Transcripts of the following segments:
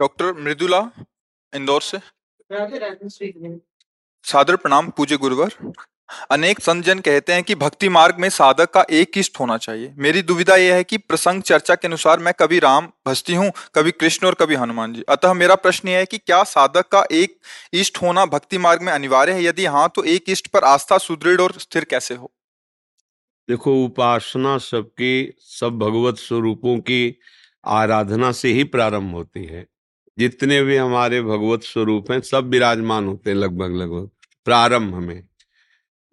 Doctor Mridula Indore से। सादर प्रणाम, पूज्य गुरुवर। अनेक संत जन कहते हैं कि भक्ति मार्ग में साधक का एक इष्ट होना चाहिए। मेरी दुविधा यह है कि प्रसंग चर्चा के अनुसार मैं कभी राम भजती हूँ, कभी कृष्ण और कभी हनुमान जी। अतः मेरा प्रश्न यह है कि क्या साधक का एक इष्ट होना भक्ति मार्ग में अनिवार्य है? यदि हाँ तो एक इष्ट पर आस्था, सुदृढ़ और स्थिर कैसे हो? देखो, उपासना सबकी, सब भगवत स्वरूपों की आराधना से ही प्रारंभ होती है। जितने भी हमारे भगवत स्वरूप हैं, सब विराजमान होते हैं लगभग लगभग। प्रारंभ में।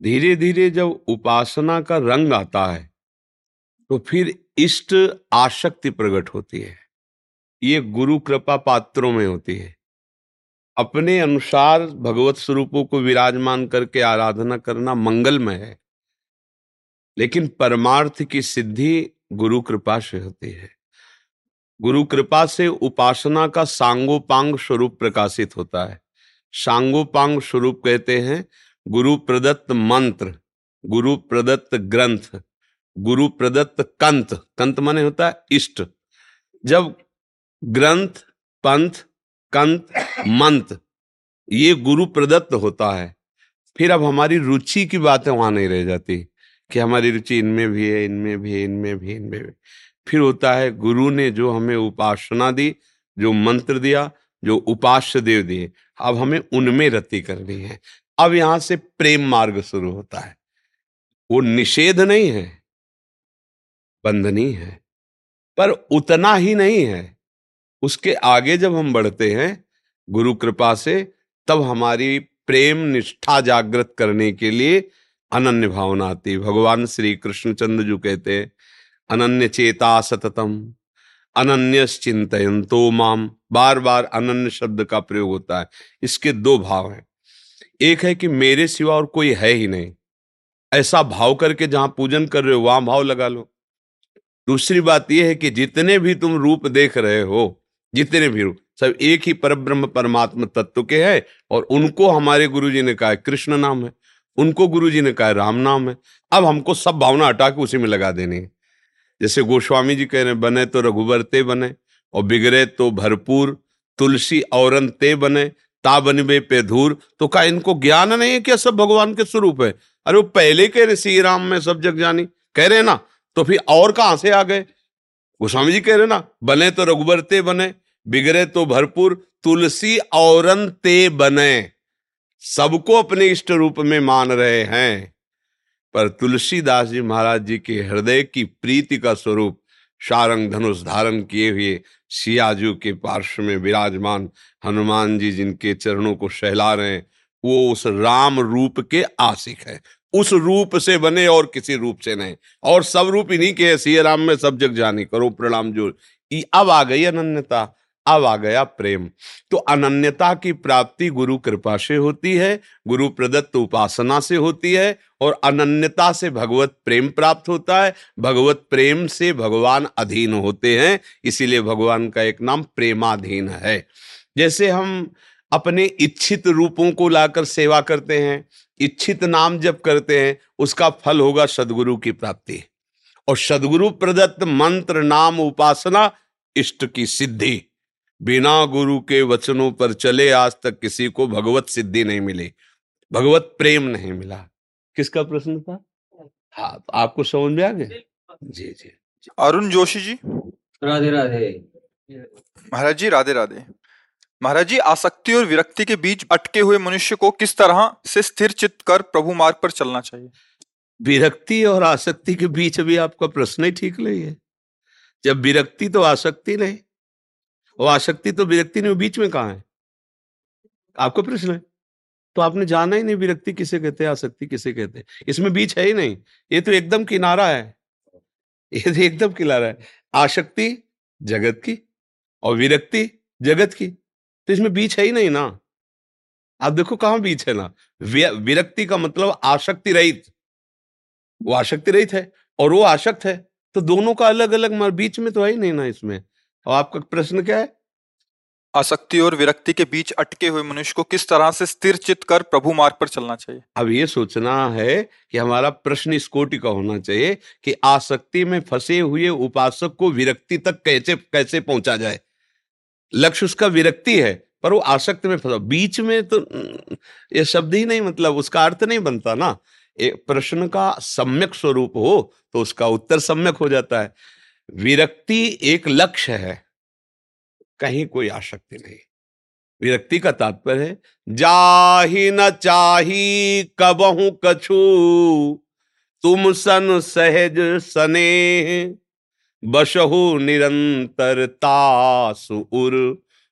धीरे धीरे जब उपासना का रंग आता है तो फिर इष्ट आशक्ति प्रकट होती है। ये गुरु कृपा पात्रों में होती है। अपने अनुसार भगवत स्वरूपों को विराजमान करके आराधना करना मंगलमय है। लेकिन परमार्थ की सिद्धि गुरु कृपा से होती है। गुरु कृपा से उपासना का सांगोपांग स्वरूप प्रकाशित होता है। सांगोपांग स्वरूप कहते हैं गुरु प्रदत्त मंत्र गुरु प्रदत्त ग्रंथ गुरु प्रदत्त कंत। कंत माने होता है इष्ट। जब ग्रंथ, पंथ, कंत मंत्र ये गुरु प्रदत्त होता है, फिर अब हमारी रुचि की बातें वहाँ नहीं रह जाती कि हमारी रुचि इनमें भी है, इनमें भी है, इनमें भी इनमें भी फिर होता है गुरु ने जो हमें उपासना दी, जो मंत्र दिया, जो उपास्य देव दिए। अब हमें उनमें रति करनी है। अब यहाँ से प्रेम मार्ग शुरू होता है। वो निषेध नहीं है, बंधनी है, पर उतना ही नहीं है। उसके आगे जब हम बढ़ते हैं, गुरु कृपा से, तब हमारी प्रेम निष्ठा जागृत करने के लिए अनन्य भावना आती भगवान श्री कृष्णचंद्र जो कहते हैं अनन्य चेता सततम अनन्य चिंतन तो माम। बार बार अनन्य शब्द का प्रयोग होता है। इसके दो भाव हैं। एक है कि मेरे सिवा और कोई है ही नहीं। ऐसा भाव करके जहाँ पूजन कर रहे हो, वहाँ भाव लगा लो। दूसरी बात यह है कि जितने भी तुम रूप देख रहे हो, जितने भी रूप, सब एक ही परब्रह्म परमात्मा तत्व के हैं और उनको हमारे गुरु जी ने कहा कृष्ण नाम है। उनको गुरु जी ने कहा राम नाम है। अब हमको सब भावना हटा के उसी में लगा देनी है। जैसे गोस्वामी जी कह रहे बने तो रघुबर ते बने और बिगड़े तो भरपूर, तुलसी औरन ते बने बनबे पे धूर तो का इनको ज्ञान नहीं है क्या सब भगवान के स्वरूप है? अरे वो पहले कह रहे श्री राम, में सब जग जानी। कह रहे ना तो फिर और कहाँ से आ गए? गोस्वामी जी कह रहे ना, बने तो रघुबर ते बने बिगड़े तो भरपूर, तुलसी औरन ते बने। सबको अपने इष्ट रूप में मान रहे हैं। पर तुलसीदास जी महाराज जी के हृदय की प्रीति का स्वरूप शारंग धनुष धारण किए हुए सियाजू के पार्श्व में विराजमान हनुमान जी जिनके चरणों को सहला रहे हैं, वो उस राम रूप के आशिक है। उस रूप से बने और किसी रूप से नहीं। और सब रूप इन्हीं के सिया राम में सब जग जानी करो, प्रणाम जो अब आ गई अनन्यता। अब आ गया प्रेम। तो अनन्यता की प्राप्ति गुरु कृपा से होती है, गुरु प्रदत्त उपासना से होती है और अनन्यता से भगवत प्रेम प्राप्त होता है। भगवत प्रेम से भगवान अधीन होते हैं, इसीलिए भगवान का एक नाम प्रेमाधीन है। जैसे हम अपने इच्छित रूपों को लाकर सेवा करते हैं, इच्छित नाम जब करते हैं, उसका फल होगा सदगुरु की प्राप्ति। और सदगुरु प्रदत्त मंत्र, नाम, उपासना इष्ट की सिद्धि। बिना गुरु के वचनों पर चले आज तक किसी को भगवत सिद्धि नहीं मिली भगवत प्रेम नहीं मिला। किसका प्रश्न था? हाँ आपको समझ में आ गया? जी जी अरुण जोशी जी। राधे राधे। महाराज जी राधे राधे। महाराज जी आसक्ति और विरक्ति के बीच अटके हुए मनुष्य को किस तरह से स्थिर चित्त कर प्रभु मार्ग पर चलना चाहिए? विरक्ति और आसक्ति के बीच अभी आपका प्रश्न ही ठीक नहीं है। जब विरक्ति तो आसक्ति नहीं और आसक्ति तो विरक्ति नहीं बीच में कहा है? आपका प्रश्न है? तो आपने जाना ही नहीं विरक्ति किसे कहते हैं आसक्ति किसे कहते हैं? इसमें बीच है ही नहीं। ये तो एकदम किनारा है। ये तो एकदम किनारा है। आसक्ति जगत की और विरक्ति जगत की। तो इसमें बीच है ही नहीं ना। आप देखो कहाँ बीच है ना। विरक्ति का मतलब आसक्ति रहित। वो आसक्ति रहित है और वो आसक्त है। तो दोनों का अलग अलग बीच में तो है ही नहीं ना इसमें। और आपका प्रश्न क्या है? आसक्ति और विरक्ति के बीच अटके हुए मनुष्य को किस तरह से स्थिर चित कर प्रभु मार्ग पर चलना चाहिए? अब ये सोचना है कि हमारा प्रश्न इस कोटि का होना चाहिए कि आसक्ति में फंसे हुए उपासक को विरक्ति तक कैसे कैसे पहुँचा जाए? लक्ष्य उसका विरक्ति है पर वो आसक्त में फंसा। बीच में तो ये शब्द ही नहीं मतलब उसका अर्थ नहीं बनता ना। प्रश्न का सम्यक स्वरूप हो तो उसका उत्तर सम्यक हो जाता है। विरक्ति एक लक्ष्य है, कहीं कोई आसक्ति नहीं। विरक्ति का तात्पर्य है, जाही न चाही कबहू कछु, तुम सन सहज सने बशहु निरंतर तासु उर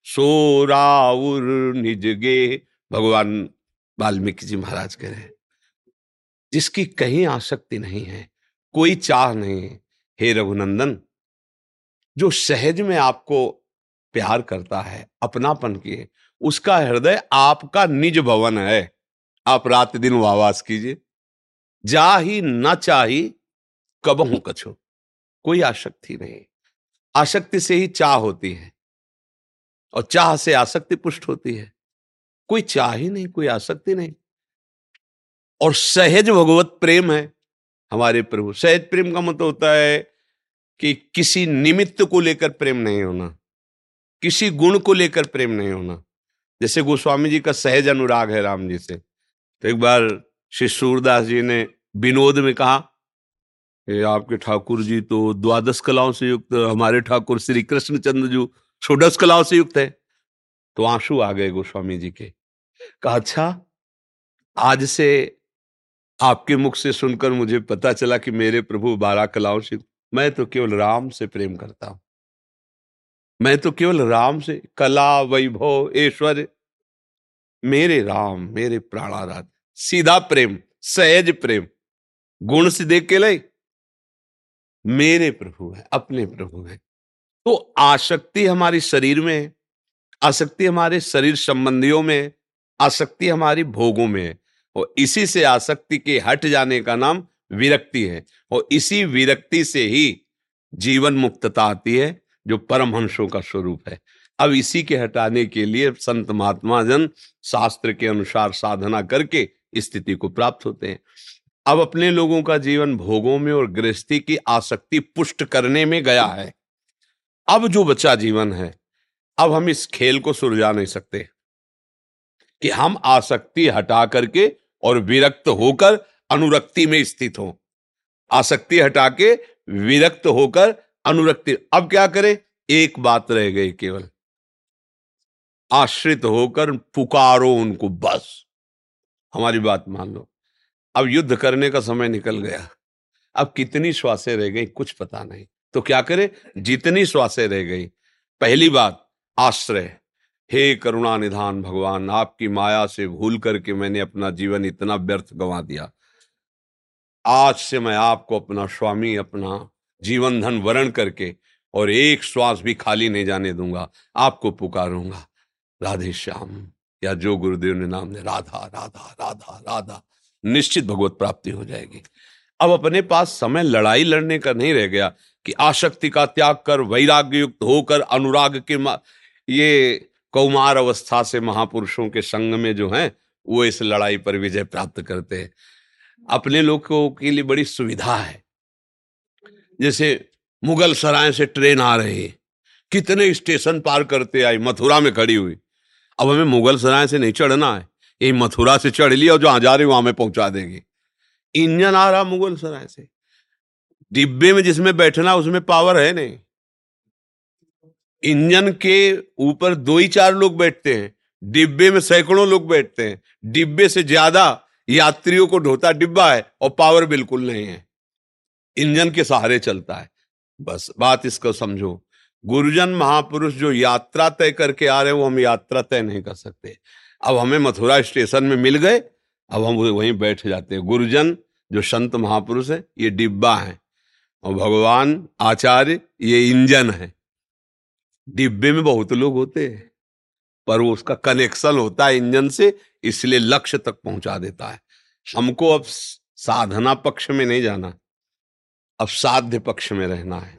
सोराउर निजगे भगवान वाल्मीकि जी महाराज कह रहे हैं, जिसकी कहीं आसक्ति नहीं है, कोई चाह नहीं हे रघुनंदन जो सहज में आपको प्यार करता है, अपनापन किए उसका हृदय आपका निज भवन है। आप रात दिन वावास कीजिए। जा ही न चाही, कब हूँ कछो। कोई आसक्ति नहीं। आसक्ति से ही चाह होती है। और चाह से आसक्ति पुष्ट होती है। कोई चाह ही नहीं, कोई आसक्ति नहीं। और सहज भगवत प्रेम है हमारे प्रभु। सहज प्रेम का मतलब होता है कि किसी निमित्त को लेकर प्रेम नहीं होना, किसी गुण को लेकर प्रेम नहीं होना। जैसे गोस्वामी जी का सहज अनुराग है राम जी से। तो एक बार श्री सूरदास जी ने विनोद में कहा कि आपके ठाकुर जी तो द्वादश कलाओं से युक्त, हमारे ठाकुर श्री कृष्णचंद्र जी षोडश कलाओं से युक्त है। तो आँसू आ गए गोस्वामी जी के। कहा अच्छा आज से आपके मुख से सुनकर मुझे पता चला कि मेरे प्रभु बारह कलाओं से मैं तो केवल राम से प्रेम करता हूँ। मैं तो केवल राम से, कला, वैभव, ऐश्वर्य। मेरे राम, मेरे प्राणाराध सीधा प्रेम, सहज प्रेम, गुण से देख के ले मेरे प्रभु है, अपने प्रभु है। तो आसक्ति हमारी शरीर में है, आसक्ति हमारे शरीर संबंधियों में है, आसक्ति हमारी भोगों में है। और इसी से आसक्ति के हट जाने का नाम विरक्ति है और इसी विरक्ति से ही जीवन मुक्तता आती है, जो परमहंसों का स्वरूप है। अब इसी के हटाने के लिए संत महात्मा जन शास्त्र के अनुसार साधना करके स्थिति को प्राप्त होते हैं। अब अपने लोगों का जीवन भोगों में और गृहस्थी की आसक्ति पुष्ट करने में गया है। अब जो बचा जीवन है, अब हम इस खेल को सुलझा नहीं सकते। कि हम आसक्ति हटा करके और विरक्त होकर अनुरक्ति में स्थित हो। आसक्ति हटा के विरक्त होकर अनुरक्ति। अब क्या करे? एक बात रह गई केवल। आश्रित होकर पुकारो उनको, बस। हमारी बात मान लो। अब युद्ध करने का समय निकल गया। अब कितनी श्वासें रह गई, कुछ पता नहीं। तो क्या करे? जितनी श्वासें रह गई। पहली बात, आश्रय। हे करुणा निधान भगवान, आपकी माया से भूल करके मैंने अपना जीवन इतना व्यर्थ गंवा दिया। आज से मैं आपको अपना स्वामी, अपना जीवन धन वरण करके और एक श्वास भी खाली नहीं जाने दूँगा। आपको पुकारूँगा। राधे श्याम, या जो गुरुदेव ने नाम ने राधा राधा राधा राधा, निश्चित भगवत प्राप्ति हो जाएगी। अब अपने पास समय लड़ाई लड़ने का नहीं रह गया कि आशक्ति का त्याग कर वैराग्य युक्त होकर, अनुराग के ये कौमार अवस्था से महापुरुषों के संग में जो है, वो इस लड़ाई पर विजय प्राप्त करते हैं। अपने लोगों के लिए बड़ी सुविधा है। जैसे मुगल सराय से ट्रेन आ रही कितने स्टेशन पार करते आई, मथुरा में खड़ी हुई। अब हमें मुगल सराय से नहीं चढ़ना है। यही मथुरा से चढ़ लिया और जहाँ जा रही वहाँ में पहुँचा देगी। इंजन आ रहा मुगल सराय से। डिब्बे में जिसमें बैठना उसमें पावर है नहीं। इंजन के ऊपर दो ही चार लोग बैठते हैं। डिब्बे में सैकड़ों लोग बैठते हैं। डिब्बे से ज़्यादा यात्रियों को ढोता डिब्बा है और पावर बिल्कुल नहीं है। इंजन के सहारे चलता है। बस, बात इसको समझो। गुरुजन महापुरुष जो यात्रा तय करके आ रहे हैं, वो हम यात्रा तय नहीं कर सकते। अब हमें मथुरा स्टेशन में मिल गए, अब हम वहीं बैठ जाते हैं। गुरुजन जो संत महापुरुष है, ये डिब्बा है और भगवान आचार्य, ये इंजन है। डिब्बे में बहुत लोग होते हैं, पर वो उसका कनेक्शन होता है इंजन से इसलिए लक्ष्य तक पहुँचा देता है। हमको अब साधना पक्ष में नहीं जाना अब साध्य पक्ष में रहना है।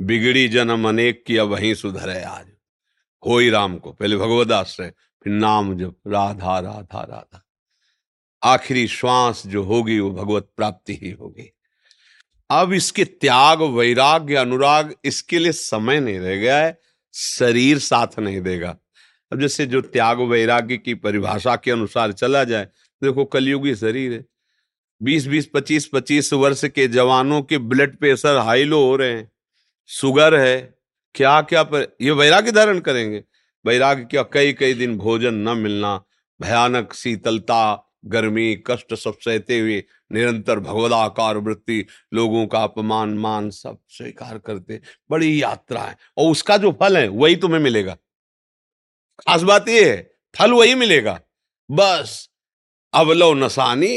बिगड़ी जन्म अनेक की अब वहीं सुधरे आज। हो ही राम को पहले भगवत आश्रय फिर नाम जब राधा राधा राधा। आखिरी श्वास जो होगी वो भगवत प्राप्ति ही होगी। अब इसके त्याग वैराग्य अनुराग इसके लिए समय नहीं रह गया है शरीर साथ नहीं देगा। अब जैसे जो त्याग वैराग्य की परिभाषा के अनुसार चला जाए, देखो कलयुगी शरीर है। बीस बीस, पच्चीस पच्चीस वर्ष के जवानों के ब्लड प्रेशर हाई लो हो रहे हैं। शुगर है। क्या क्या पर, ये वैराग्य धारण करेंगे। वैराग्य क्या, कई कई दिन भोजन न मिलना, भयानक शीतलता, गर्मी, कष्ट सब सहते हुए निरंतर भगवदाकार वृत्ति, लोगों का अपमान, मान सब स्वीकार करते। बड़ी यात्रा है और उसका जो फल है, वही तुम्हें मिलेगा। खास बात ये है, फल वही मिलेगा। बस अवलो नसानी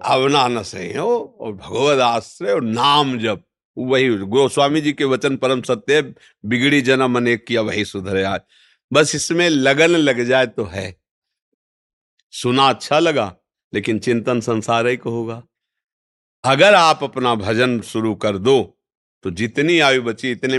अवना न हो, और भगवत आश्रय, और नाम जब वही गोस्वामी जी के वचन परम सत्य बिगड़ी जन्म अनेक किया, वही सुधरे आज। बस इसमें लगन लग जाए तो है। सुना अच्छा लगा, लेकिन चिंतन संसार ही को होगा। अगर आप अपना भजन शुरू कर दो तो जितनी आयु बची, इतने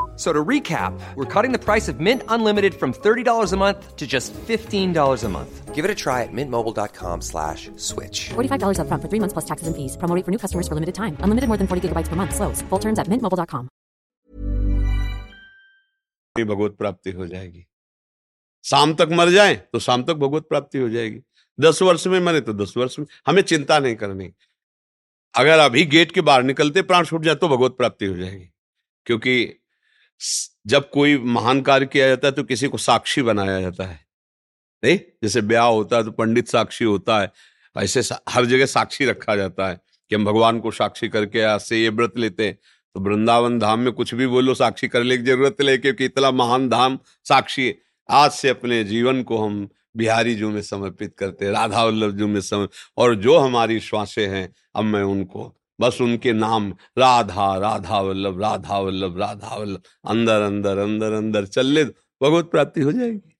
So to recap, we're cutting the price of Mint Unlimited from $30 a month to just $15 a month. Give it a try at mintmobile.com slash switch. $45 upfront for three months plus taxes and fees. Promo for new customers for limited time. Unlimited more than 40 gigabytes per month. Slows. Full terms at mintmobile.com. भगवत प्राप्ति हो जाएगी शाम तक मर जाए तो शाम तक भगवत प्राप्ति हो जाएगी दस वर्ष में मरे तो दस वर्ष में हमें चिंता नहीं करनी अगर अभी गेट के बाहर निकलते प्राण छूट जाए तो भगवत प्राप्ति हो जाएगी क्योंकि जब कोई महान कार्य किया जाता है तो किसी को साक्षी बनाया जाता है। नहीं? जैसे ब्याह होता है तो पंडित साक्षी होता है, ऐसे हर जगह साक्षी रखा जाता है कि हम भगवान को साक्षी करके आज से ये व्रत लेते हैं। तो वृंदावन धाम में कुछ भी बोलो, साक्षी करने की ज़रूरत ले क्योंकि इतना महान धाम साक्षी आज से अपने जीवन को हम बिहारी जू में समर्पित करते हैं, राधा वल्लभ जू में समर्पित और जो हमारी श्वासें हैं, अब मैं उनको बस उनके नाम, राधा राधा वल्लभ राधा वल्लभ राधा वल्लभ, अंदर अंदर अंदर अंदर, चल ले, भगवत प्राप्ति हो जाएगी।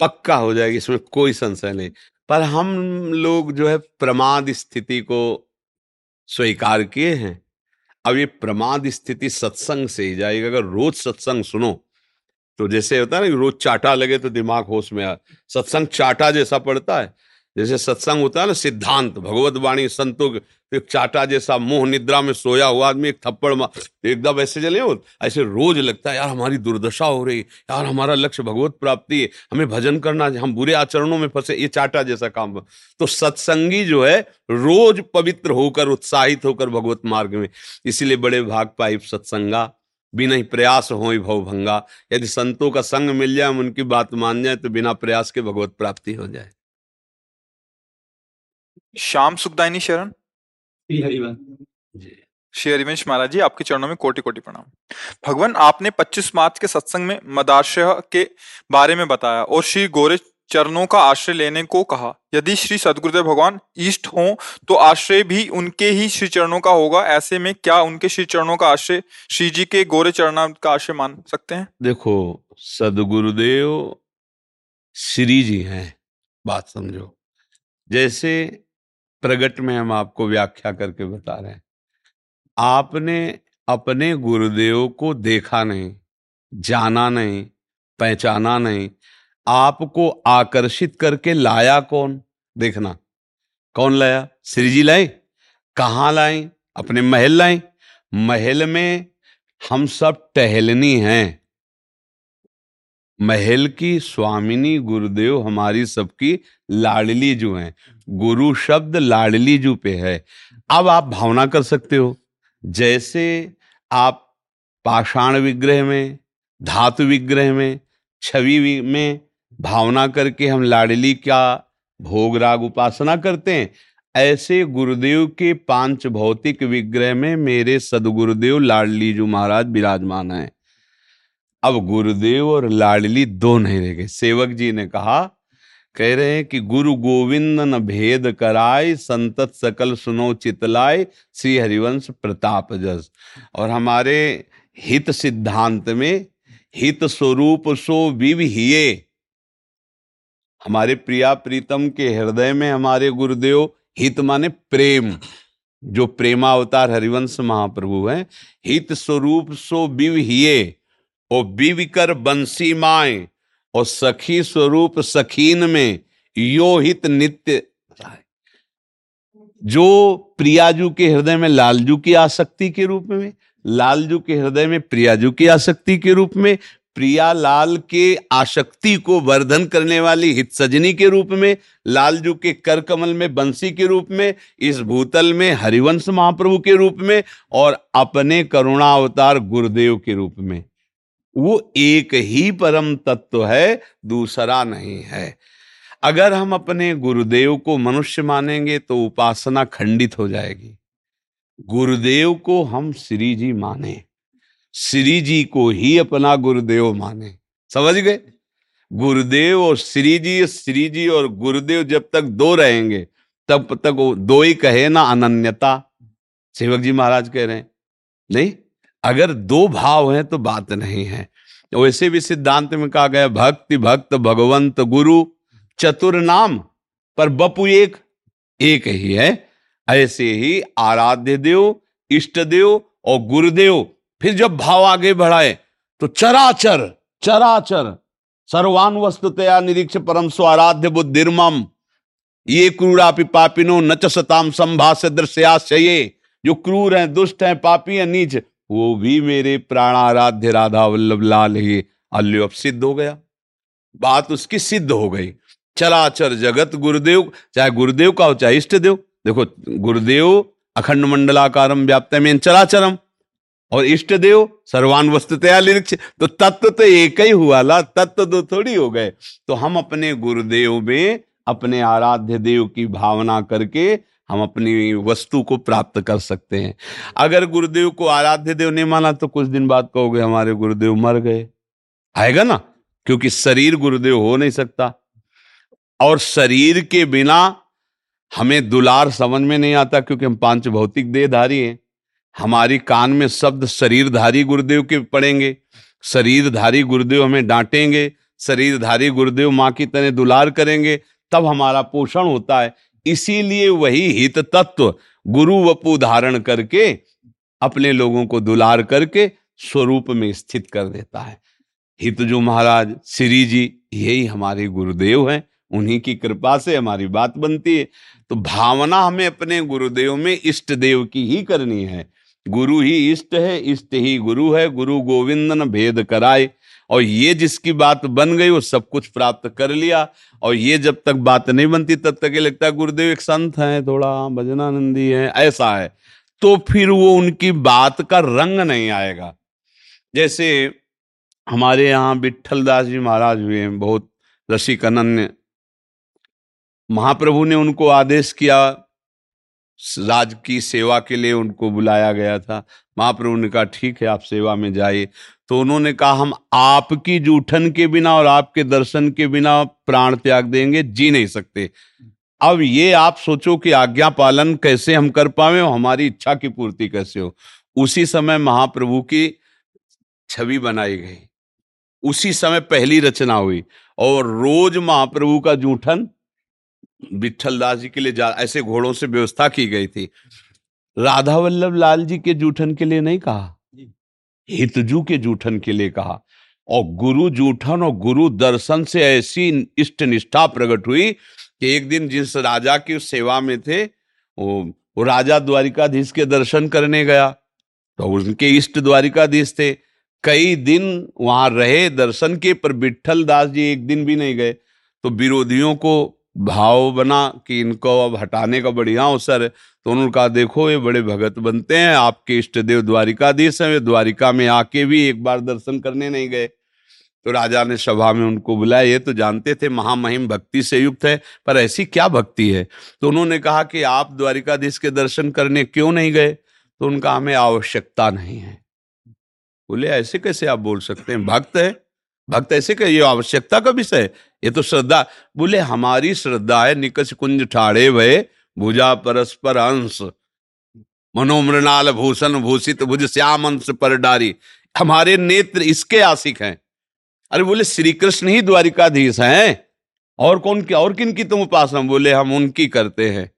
पक्का हो जाएगी, इसमें कोई संशय नहीं। पर हम लोग जो है, प्रमाद स्थिति को स्वीकार किए हैं। अब ये प्रमाद स्थिति सत्संग से ही जाएगी। अगर रोज सत्संग सुनो तो जैसे होता है ना रोज चाटा लगे तो दिमाग होश में आ, सत्संग चाटा जैसा पड़ता है। जैसे सत्संग होता है ना, सिद्धांत, भगवत वाणी, संतों एक चाटा जैसा मोह निद्रा में सोया हुआ आदमी एक थप्पड़ मार एकदम ऐसे चले हो ऐसे रोज लगता है, यार, हमारी दुर्दशा हो रही यार, हमारा लक्ष्य भगवत प्राप्ति है, हमें भजन करना हम बुरे आचरणों में फंसे, ये चाटा जैसा काम तो सत्संगी जो है, रोज पवित्र होकर, उत्साहित होकर भगवत मार्ग में, इसीलिए बड़े भाग पाई सत्संगा, बिना ही प्रयास हो भव भंगा। यदि संतों का संग मिल जाए उनकी बात मान जाए तो बिना प्रयास के भगवत प्राप्ति हो जाए। श्याम सुखदायनी शरण? श्री हरिवंश महाराज जी आपके चरणों में कोटि कोटि प्रणाम। भगवान आपने 25 मार्च के सत्संग में मदाशय के बारे में बताया और श्री गोरे चरणों का आश्रय लेने को कहा। यदि श्री सदगुरुदेव भगवान ईष्ट हो तो आश्रय भी उनके ही श्री चरणों का होगा। ऐसे में क्या उनके श्री चरणों का आश्रय श्री जी के गोरे चरण का आश्रय मान सकते हैं? देखो सदगुरुदेव श्री जी हैं बात समझो। जैसे प्रगट में हम आपको व्याख्या करके बता रहे हैं। आपने अपने गुरुदेव को देखा नहीं, जाना नहीं, पहचाना नहीं, आपको आकर्षित करके लाया कौन? देखना। कौन लाया? श्री जी लाए कहाँ लाए अपने महल लाए महल में हम सब टहलनी हैं। महल की स्वामिनी गुरुदेव हमारी सबकी लाडली जो हैं। गुरु शब्द लाडली जू पे है। अब आप भावना कर सकते हो, जैसे आप पाषाण विग्रह में, धातु विग्रह में, छवि में भावना करके हम लाडली क्या भोग राग उपासना करते हैं, ऐसे गुरुदेव के पाँच भौतिक विग्रह में मेरे सदगुरुदेव लाडली जू महाराज विराजमान है। अब गुरुदेव और लाडली दो नहीं रह गए। सेवक जी ने कहा, कह रहे हैं कि गुरु गोविंद न भेद कराए, संतत सकल सुनो चितलाय श्री हरिवंश प्रताप जस। और हमारे हित सिद्धांत में हित स्वरूप सो विविहिये। हमारे प्रिया प्रीतम के हृदय में हमारे गुरुदेव हित माने प्रेम। जो प्रेमावतार हरिवंश महाप्रभु हैं, हित स्वरूप सो बिव हिये और बिव बंसी माए और सखी स्वरूप सखीन में यो हित नित्य जो प्रियाजू के हृदय में लालजू की आसक्ति के रूप में, लालजू के हृदय में प्रियाजू की आसक्ति के रूप में, प्रिया लाल के आसक्ति को वर्धन करने वाली हित सजनी के रूप में, लालजू के कर कमल में बंसी के रूप में, इस भूतल में हरिवंश महाप्रभु के रूप में और अपने करुणा अवतार गुरुदेव के रूप में। वो एक ही परम तत्व है, दूसरा नहीं है। अगर हम अपने गुरुदेव को मनुष्य मानेंगे तो उपासना खंडित हो जाएगी। गुरुदेव को हम श्री जी माने, श्री जी को ही अपना गुरुदेव माने। समझ गए? गुरुदेव और श्री जी श्री जी और गुरुदेव जब तक दो रहेंगे, तब तक वो दो ही कहे ना अनन्यता। सेवक जी महाराज कह रहे हैं, नहीं? अगर दो भाव हैं तो बात नहीं है। वैसे भी सिद्धांत में कहा गया, भक्ति, भक्त, भगवंत, गुरु, चतुर नाम, पर बपु एक एक ही है। ऐसे ही आराध्य देव, इष्ट देव और गुरुदेव, फिर जब भाव आगे बढ़ाए तो चराचर चराचर सर्वान वस्तुतया निरीक्ष परम स्वाराध्य बुद्धिर्मम, ये क्रूरापि पापिनो न सताम संभाष्य दृश्याश्चये जो क्रूर हैं, दुष्ट हैं, पापी हैं, नीच वो भी मेरे प्राणाराध्य राधा वल्लभ लाल ही अल्यो अब सिद्ध हो गया। बात उसकी सिद्ध हो गई। चराचर जगत गुरुदेव, चाहे गुरुदेव का हो, चाहे इष्ट देव। देखो, गुरुदेव अखंड मंडलाकारम व्याप्त में चराचरम और इष्ट देव सर्वान वस्तुतया निरीक्ष तो तत्व तो एक ही हुआ ला, तत्व दो थोड़ी हो गए। तो हम अपने गुरुदेव में अपने आराध्य देव की भावना करके हम अपनी वस्तु को प्राप्त कर सकते हैं। अगर गुरुदेव को आराध्य देव नहीं माना तो कुछ दिन बाद कहोगे, हमारे गुरुदेव मर गए। आएगा ना? क्योंकि शरीर गुरुदेव हो नहीं सकता। और शरीर के बिना हमें दुलार समझ में नहीं आता, क्योंकि हम पाँच भौतिक देहधारी हैं। हमारी कान में शब्द शरीरधारी गुरुदेव के पड़ेंगे। शरीरधारी गुरुदेव हमें डांटेंगे। शरीरधारी गुरुदेव माँ की तरह दुलार करेंगे। तब हमारा पोषण होता है। इसीलिए वही हित तत्व गुरु वपु धारण करके, अपने लोगों को दुलार करके स्वरूप में स्थित कर देता है। हित जो महाराज, श्री जी, यही हमारे गुरुदेव हैं, उन्हीं की कृपा से हमारी बात बनती है। तो भावना हमें अपने गुरुदेव में इष्ट देव की ही करनी है। गुरु ही इष्ट है, इष्ट ही गुरु है, गुरु गोविंदन भेद कराए। और ये जिसकी बात बन गई, वो सब कुछ प्राप्त कर लिया। और ये जब तक बात नहीं बनती, तब तक ये लगता है, गुरुदेव एक संत है, थोड़ा भजनानंदी है, ऐसा है। तो फिर वो उनकी बात का रंग नहीं आएगा। जैसे हमारे यहाँ विठल दास जी महाराज हुए हैं, बहुत रसिक अनन्य। महाप्रभु ने उनको आदेश किया, राज की सेवा के लिए उनको बुलाया गया था। महाप्रभु ने कहा, ठीक है, आप सेवा में जाइए। तो उन्होंने कहा, हम आपकी जूठन के बिना और आपके दर्शन के बिना प्राण त्याग देंगे, जी नहीं सकते। अब ये आप सोचो कि आज्ञा पालन कैसे हम कर पाए और हमारी इच्छा की पूर्ति कैसे हो? उसी समय महाप्रभु की छवि बनाई गई। उसी समय पहली रचना हुई और रोज महाप्रभु का जूठन विठल दास जी के लिए जा, ऐसे घोड़ों से व्यवस्था की गई थी। राधा वल्लभ लाल जी के जूठन के लिए नहीं कहा। हितजू के जूठन के लिए कहा और गुरु जूठन और गुरु दर्शन से ऐसी इष्ट निष्ठा प्रकट हुई कि एक दिन जिस राजा की सेवा में थे वो, वो राजा द्वारिकाधीश के दर्शन करने गया। तो उनके इष्ट द्वारिकाधीश थे। कई दिन वहाँ रहे दर्शन के पर विठल दास जी एक दिन भी नहीं गए। तो विरोधियों को भाव बना कि इनको अब हटाने का बढ़िया अवसर है। तो उन्होंने कहा, देखो, ये बड़े भगत बनते हैं, आपके इष्ट देव द्वारिकाधीश हैं, वे द्वारिका में आके भी एक बार दर्शन करने नहीं गए। तो राजा ने सभा में उनको बुलाया। ये तो जानते थे, महामहिम भक्ति से युक्त है, पर ऐसी क्या भक्ति है? तो उन्होंने कहा कि आप द्वारिकाधीश के दर्शन करने क्यों नहीं गए? तो उनका हमें आवश्यकता नहीं है। बोले, ऐसे कैसे आप बोल सकते हैं? भक्त है भक्त ऐसे कहे, ये आवश्यकता का विषय ये तो श्रद्धा। बोले, हमारी श्रद्धा है निकस कुंज ठाड़े भय, भुजा परस्पर अंश, मनोमृणाल भूषण भूषित भुज श्याम अंश पर डारी। हमारे नेत्र इसके आशिक हैं। अरे बोले श्री कृष्ण ही द्वारिकाधीश हैं। और कौन की और किन की तुम उपासना? बोले, हम उनकी करते हैं।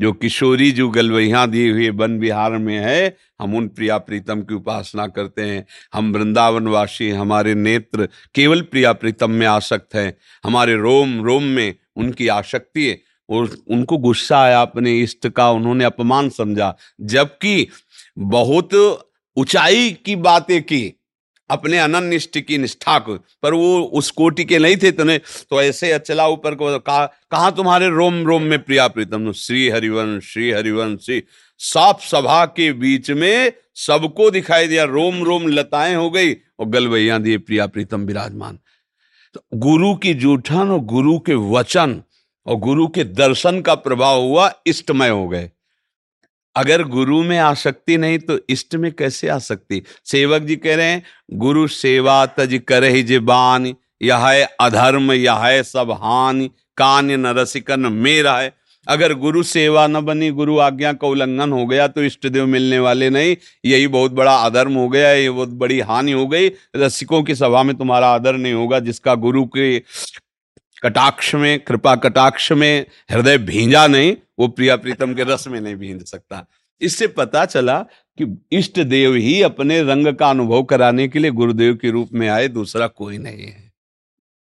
जो किशोरी जो गलवैया दिए हुए वन विहार में है, हम उन प्रिया प्रीतम की उपासना करते हैं। हम वृंदावनवासी हमारे नेत्र केवल प्रिया प्रीतम में आसक्त हैं। हमारे रोम रोम में उनकी आसक्ति है, और उनको गुस्सा आया अपने इष्ट का, उन्होंने अपमान समझा, जबकि बहुत ऊंचाई की बातें की। अपने अनन्य की निष्ठा को। पर वो उस कोटि के नहीं थे तने तो ऐसे अचला ऊपर को कहा कहा तुम्हारे रोम रोम में प्रिया प्रीतम? श्री हरिवंश श्री हरिवंश, श्री साफ़ सभा के बीच में सबको दिखाई दिया। रोम रोम लताएँ हो गई और गलवैया दिए प्रिया प्रीतम विराजमान। तो गुरु की जूठन और गुरु के वचन और गुरु के दर्शन का प्रभाव हुआ, इष्टमय हो गए। अगर गुरु में आसक्ति नहीं तो इष्ट में कैसे आ सकती सेवक जी कह रहे हैं, गुरु सेवा तज कर ही जीबान यह है अधर्म यह है सब हानि, कान्य न रसिकन मेरा है। अगर गुरु सेवा न बनी, गुरु आज्ञा का उल्लंघन हो गया तो इष्ट देव मिलने वाले नहीं। यही बहुत बड़ा अधर्म हो गया, ये बहुत बड़ी हानि हो गई। रसिकों की सभा में तुम्हारा आदर नहीं होगा, जिसका गुरु के कटाक्ष में, कृपा कटाक्ष में, हृदय भींजा नहीं, वो प्रिया प्रीतम के रस में नहीं भींज सकता। इससे पता चला कि इष्ट देव ही अपने रंग का अनुभव कराने के लिए गुरुदेव के रूप में आए, दूसरा कोई नहीं है।